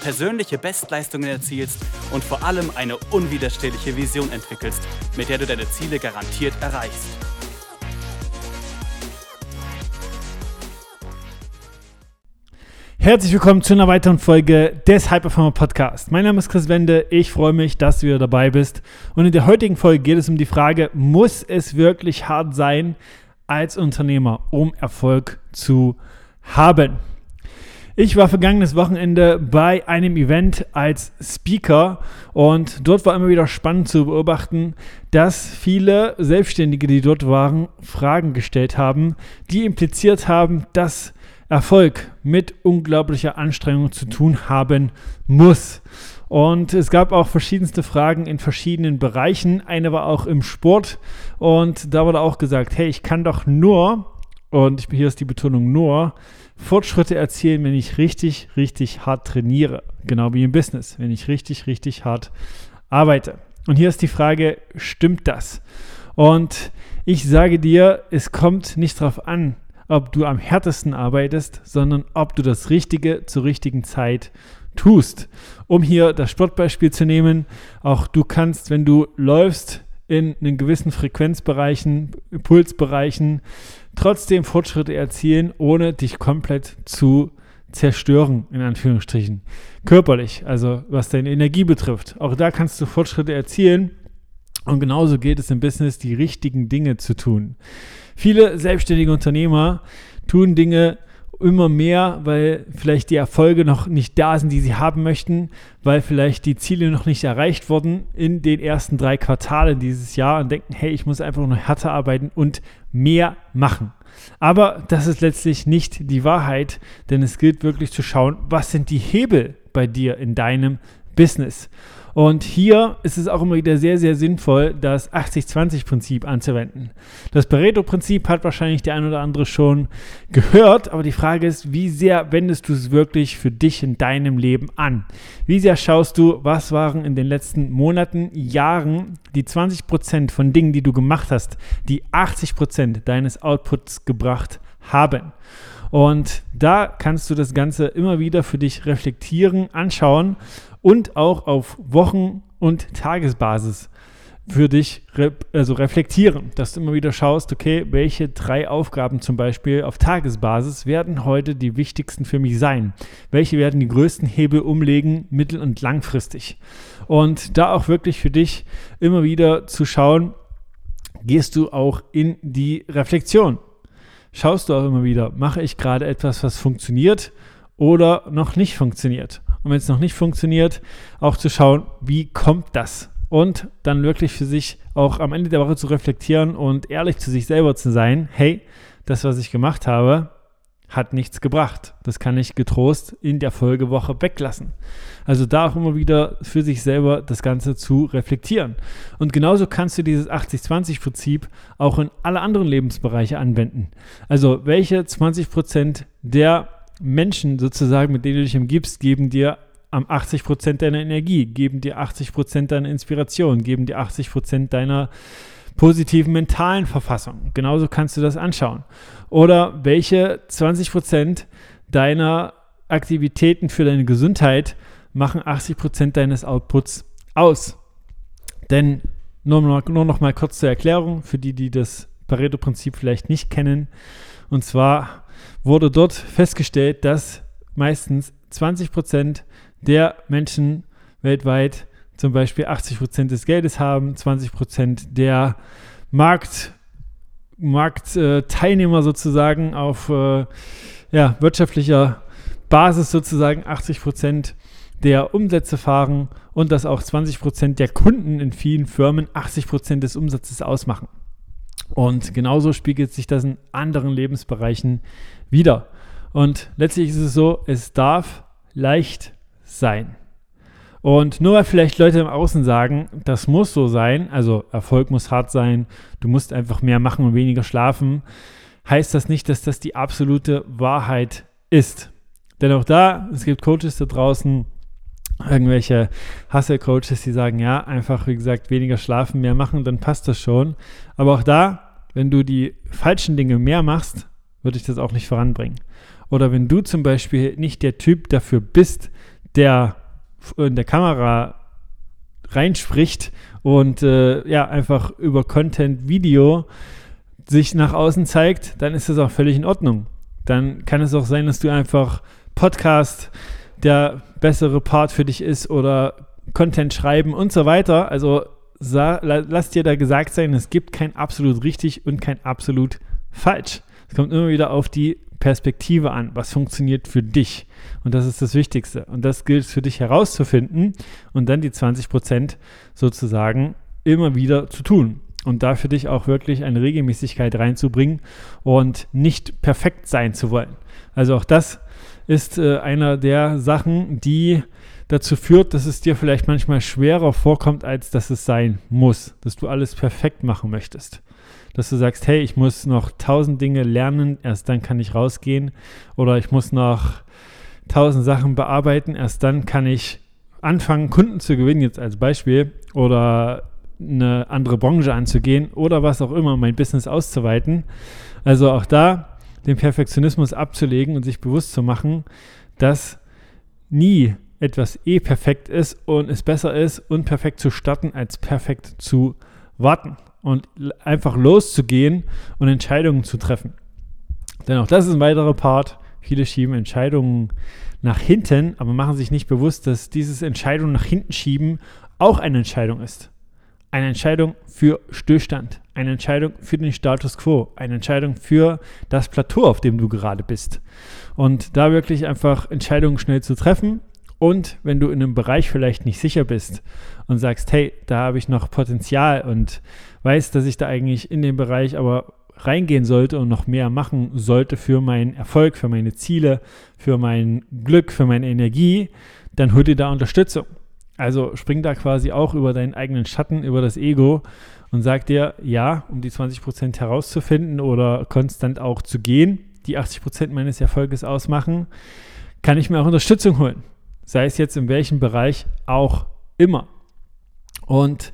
persönliche Bestleistungen erzielst und vor allem eine unwiderstehliche Vision entwickelst, mit der du deine Ziele garantiert erreichst. Herzlich willkommen zu einer weiteren Folge des Hyperformer Podcast. Mein Name ist Chris Wende. Ich freue mich, dass du wieder dabei bist. Und in der heutigen Folge geht es um die Frage, muss es wirklich hart sein als Unternehmer, um Erfolg zu haben? Ich war vergangenes Wochenende bei einem Event als Speaker und dort war immer wieder spannend zu beobachten, dass viele Selbstständige, die dort waren, Fragen gestellt haben, die impliziert haben, dass Erfolg mit unglaublicher Anstrengung zu tun haben muss. Und es gab auch verschiedenste Fragen in verschiedenen Bereichen. Eine war auch im Sport und da wurde auch gesagt, hey, ich kann doch nur, und hier ist die Betonung nur, Fortschritte erzielen, wenn ich richtig, richtig hart trainiere. Genau wie im Business, wenn ich richtig, richtig hart arbeite. Und hier ist die Frage, stimmt das? Und ich sage dir, es kommt nicht darauf an, ob du am härtesten arbeitest, sondern ob du das Richtige zur richtigen Zeit tust. Um hier das Sportbeispiel zu nehmen, auch du kannst, wenn du läufst, in einen gewissen Frequenzbereichen, Pulsbereichen trotzdem Fortschritte erzielen, ohne dich komplett zu zerstören, in Anführungsstrichen. Körperlich, also was deine Energie betrifft. Auch da kannst du Fortschritte erzielen. Und genauso geht es im Business, die richtigen Dinge zu tun. Viele selbstständige Unternehmer tun Dinge immer mehr, weil vielleicht die Erfolge noch nicht da sind, die sie haben möchten, weil vielleicht die Ziele noch nicht erreicht wurden in den ersten drei Quartalen dieses Jahr und denken, hey, ich muss einfach nur härter arbeiten und mehr machen. Aber das ist letztlich nicht die Wahrheit, denn es gilt wirklich zu schauen, was sind die Hebel bei dir in deinem Business. Und hier ist es auch immer wieder sehr, sehr sinnvoll, das 80-20-Prinzip anzuwenden. Das Pareto-Prinzip hat wahrscheinlich der ein oder andere schon gehört, aber die Frage ist, wie sehr wendest du es wirklich für dich in deinem Leben an? Wie sehr schaust du, was waren in den letzten Monaten, Jahren die 20% von Dingen, die du gemacht hast, die 80% deines Outputs gebracht haben? Und da kannst du das Ganze immer wieder für dich reflektieren, anschauen und auch auf Wochen- und Tagesbasis für dich also reflektieren, dass du immer wieder schaust, okay, welche drei Aufgaben zum Beispiel auf Tagesbasis werden heute die wichtigsten für mich sein? Welche werden die größten Hebel umlegen, mittel- und langfristig? Und da auch wirklich für dich immer wieder zu schauen, gehst du auch in die Reflexion. Schaust du auch immer wieder, mache ich gerade etwas, was funktioniert oder noch nicht funktioniert? Und wenn es noch nicht funktioniert, auch zu schauen, wie kommt das? Und dann wirklich für sich auch am Ende der Woche zu reflektieren und ehrlich zu sich selber zu sein, hey, das, was ich gemacht habe, hat nichts gebracht. Das kann ich getrost in der Folgewoche weglassen. Also da auch immer wieder für sich selber das Ganze zu reflektieren. Und genauso kannst du dieses 80-20-Prinzip auch in alle anderen Lebensbereiche anwenden. Also welche 20% der Menschen sozusagen, mit denen du dich umgibst, geben dir am 80% deiner Energie, geben dir 80% deiner Inspiration, geben dir 80% deiner positiven mentalen Verfassung. Genauso kannst du das anschauen. Oder welche 20% deiner Aktivitäten für deine Gesundheit machen 80% deines Outputs aus. Denn nur noch, nur noch mal kurz zur Erklärung für die, die das Pareto-Prinzip vielleicht nicht kennen. Und zwar wurde dort festgestellt, dass meistens 20 Prozent der Menschen weltweit zum Beispiel 80 Prozent des Geldes haben, 20 Prozent der Markt, Marktteilnehmer sozusagen auf äh, ja, wirtschaftlicher Basis sozusagen 80 Prozent der Umsätze fahren und dass auch 20 Prozent der Kunden in vielen Firmen 80 Prozent des Umsatzes ausmachen. Und genauso spiegelt sich das in anderen Lebensbereichen wieder. Und letztlich ist es so, es darf leicht sein. Und nur weil vielleicht Leute im Außen sagen, das muss so sein, also Erfolg muss hart sein, du musst einfach mehr machen und weniger schlafen, heißt das nicht, dass das die absolute Wahrheit ist. Denn auch da, es gibt Coaches da draußen, irgendwelche Hustle-Coaches, die sagen, ja, einfach, wie gesagt, weniger schlafen, mehr machen, dann passt das schon. Aber auch da, wenn du die falschen Dinge mehr machst, würde ich das auch nicht voranbringen. Oder wenn du zum Beispiel nicht der Typ dafür bist, der in der Kamera reinspricht und äh, ja, einfach über Content, Video sich nach außen zeigt, dann ist das auch völlig in Ordnung. Dann kann es auch sein, dass du einfach Podcast der bessere Part für dich ist oder Content schreiben und so weiter. Also lass dir da gesagt sein, es gibt kein absolut richtig und kein absolut falsch. Es kommt immer wieder auf die Perspektive an, was funktioniert für dich. Und das ist das Wichtigste. Und das gilt für dich herauszufinden und dann die 20 Prozent sozusagen immer wieder zu tun. Und da für dich auch wirklich eine Regelmäßigkeit reinzubringen und nicht perfekt sein zu wollen. Also auch das ist äh, einer der Sachen, die dazu führt, dass es dir vielleicht manchmal schwerer vorkommt, als dass es sein muss, dass du alles perfekt machen möchtest. Dass du sagst, hey, ich muss noch tausend Dinge lernen, erst dann kann ich rausgehen. Oder ich muss noch tausend Sachen bearbeiten, erst dann kann ich anfangen, Kunden zu gewinnen, jetzt als Beispiel. Oder eine andere Branche anzugehen oder was auch immer, mein Business auszuweiten. Also auch da den Perfektionismus abzulegen und sich bewusst zu machen, dass nie etwas eh perfekt ist und es besser ist, unperfekt zu starten, als perfekt zu warten und einfach loszugehen und Entscheidungen zu treffen. Denn auch das ist ein weiterer Part. Viele schieben Entscheidungen nach hinten, aber machen sich nicht bewusst, dass dieses Entscheidung nach hinten schieben auch eine Entscheidung ist. Eine Entscheidung für Stillstand, eine Entscheidung für den Status quo, eine Entscheidung für das Plateau, auf dem du gerade bist. Und da wirklich einfach Entscheidungen schnell zu treffen. Und wenn du in einem Bereich vielleicht nicht sicher bist und sagst, hey, da habe ich noch Potenzial und weiß, dass ich da eigentlich in den Bereich aber reingehen sollte und noch mehr machen sollte für meinen Erfolg, für meine Ziele, für mein Glück, für meine Energie, dann hol dir da Unterstützung. Also spring da quasi auch über deinen eigenen Schatten, über das Ego und sag dir, ja, um die 20% herauszufinden oder konstant auch zu gehen, die 80% meines Erfolges ausmachen, kann ich mir auch Unterstützung holen. Sei es jetzt in welchem Bereich auch immer. Und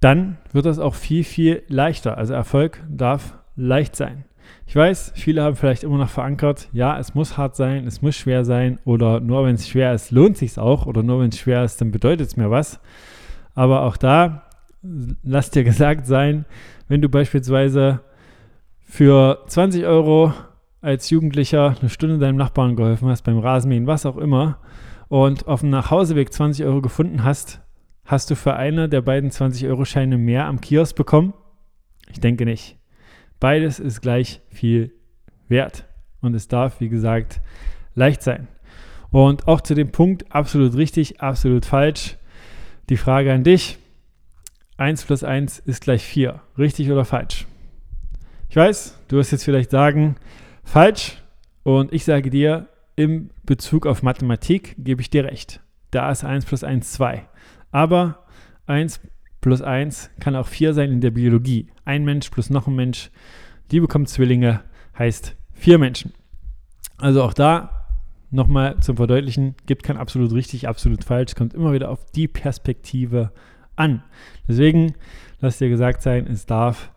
dann wird das auch viel, viel leichter. Also Erfolg darf leicht sein. Ich weiß, viele haben vielleicht immer noch verankert, ja, es muss hart sein, es muss schwer sein oder nur wenn es schwer ist, lohnt sich auch oder nur wenn es schwer ist, dann bedeutet es mir was. Aber auch da, lass dir gesagt sein, wenn du beispielsweise für 20 Euro als Jugendlicher eine Stunde deinem Nachbarn geholfen hast, beim Rasenmähen, was auch immer, und auf dem Nachhauseweg 20 Euro gefunden hast, hast du für eine der beiden 20-Euro-Scheine mehr am Kiosk bekommen? Ich denke nicht. Beides ist gleich viel wert. Und es darf, wie gesagt, leicht sein. Und auch zu dem Punkt, absolut richtig, absolut falsch. Die Frage an dich, 1 plus 1 ist gleich 4. Richtig oder falsch? Ich weiß, du wirst jetzt vielleicht sagen, falsch. Und ich sage dir, im Bezug auf Mathematik gebe ich dir recht. Da ist 1 plus 1 2. Aber 1 plus 1 kann auch 4 sein in der Biologie. Ein Mensch plus noch ein Mensch, die bekommt Zwillinge, heißt vier Menschen. Also auch da nochmal zum Verdeutlichen, gibt kein absolut richtig, absolut falsch, kommt immer wieder auf die Perspektive an. Deswegen lass dir gesagt sein, es darf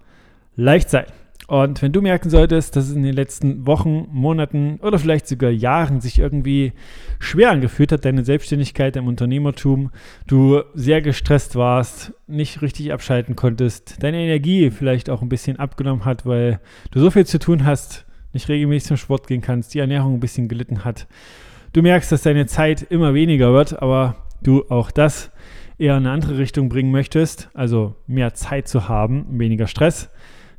leicht sein. Und wenn du merken solltest, dass es in den letzten Wochen, Monaten oder vielleicht sogar Jahren sich irgendwie schwer angefühlt hat, deine Selbstständigkeit im Unternehmertum, du sehr gestresst warst, nicht richtig abschalten konntest, deine Energie vielleicht auch ein bisschen abgenommen hat, weil du so viel zu tun hast, nicht regelmäßig zum Sport gehen kannst, die Ernährung ein bisschen gelitten hat. Du merkst, dass deine Zeit immer weniger wird, aber du auch das eher in eine andere Richtung bringen möchtest, also mehr Zeit zu haben, weniger Stress,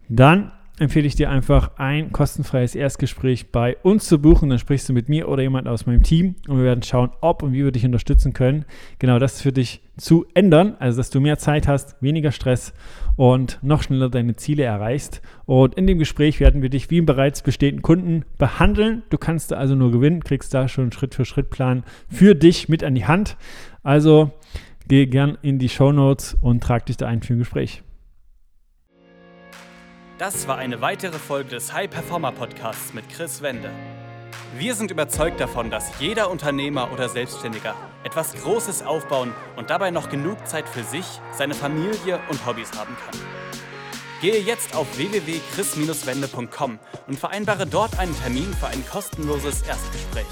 dann empfehle ich dir einfach ein kostenfreies Erstgespräch bei uns zu buchen. Dann sprichst du mit mir oder jemand aus meinem Team und wir werden schauen, ob und wie wir dich unterstützen können, genau das für dich zu ändern. Also, dass du mehr Zeit hast, weniger Stress und noch schneller deine Ziele erreichst. Und in dem Gespräch werden wir dich wie im bereits bestehenden Kunden behandeln. Du kannst da also nur gewinnen, kriegst da schon einen Schritt-für-Schritt-Plan für dich mit an die Hand. Also, geh gern in die Show Notes und trag dich da ein für ein Gespräch. Das war eine weitere Folge des High Performer Podcasts mit Chris Wende. Wir sind überzeugt davon, dass jeder Unternehmer oder Selbstständiger etwas Großes aufbauen und dabei noch genug Zeit für sich, seine Familie und Hobbys haben kann. Gehe jetzt auf www.chris-wende.com und vereinbare dort einen Termin für ein kostenloses Erstgespräch.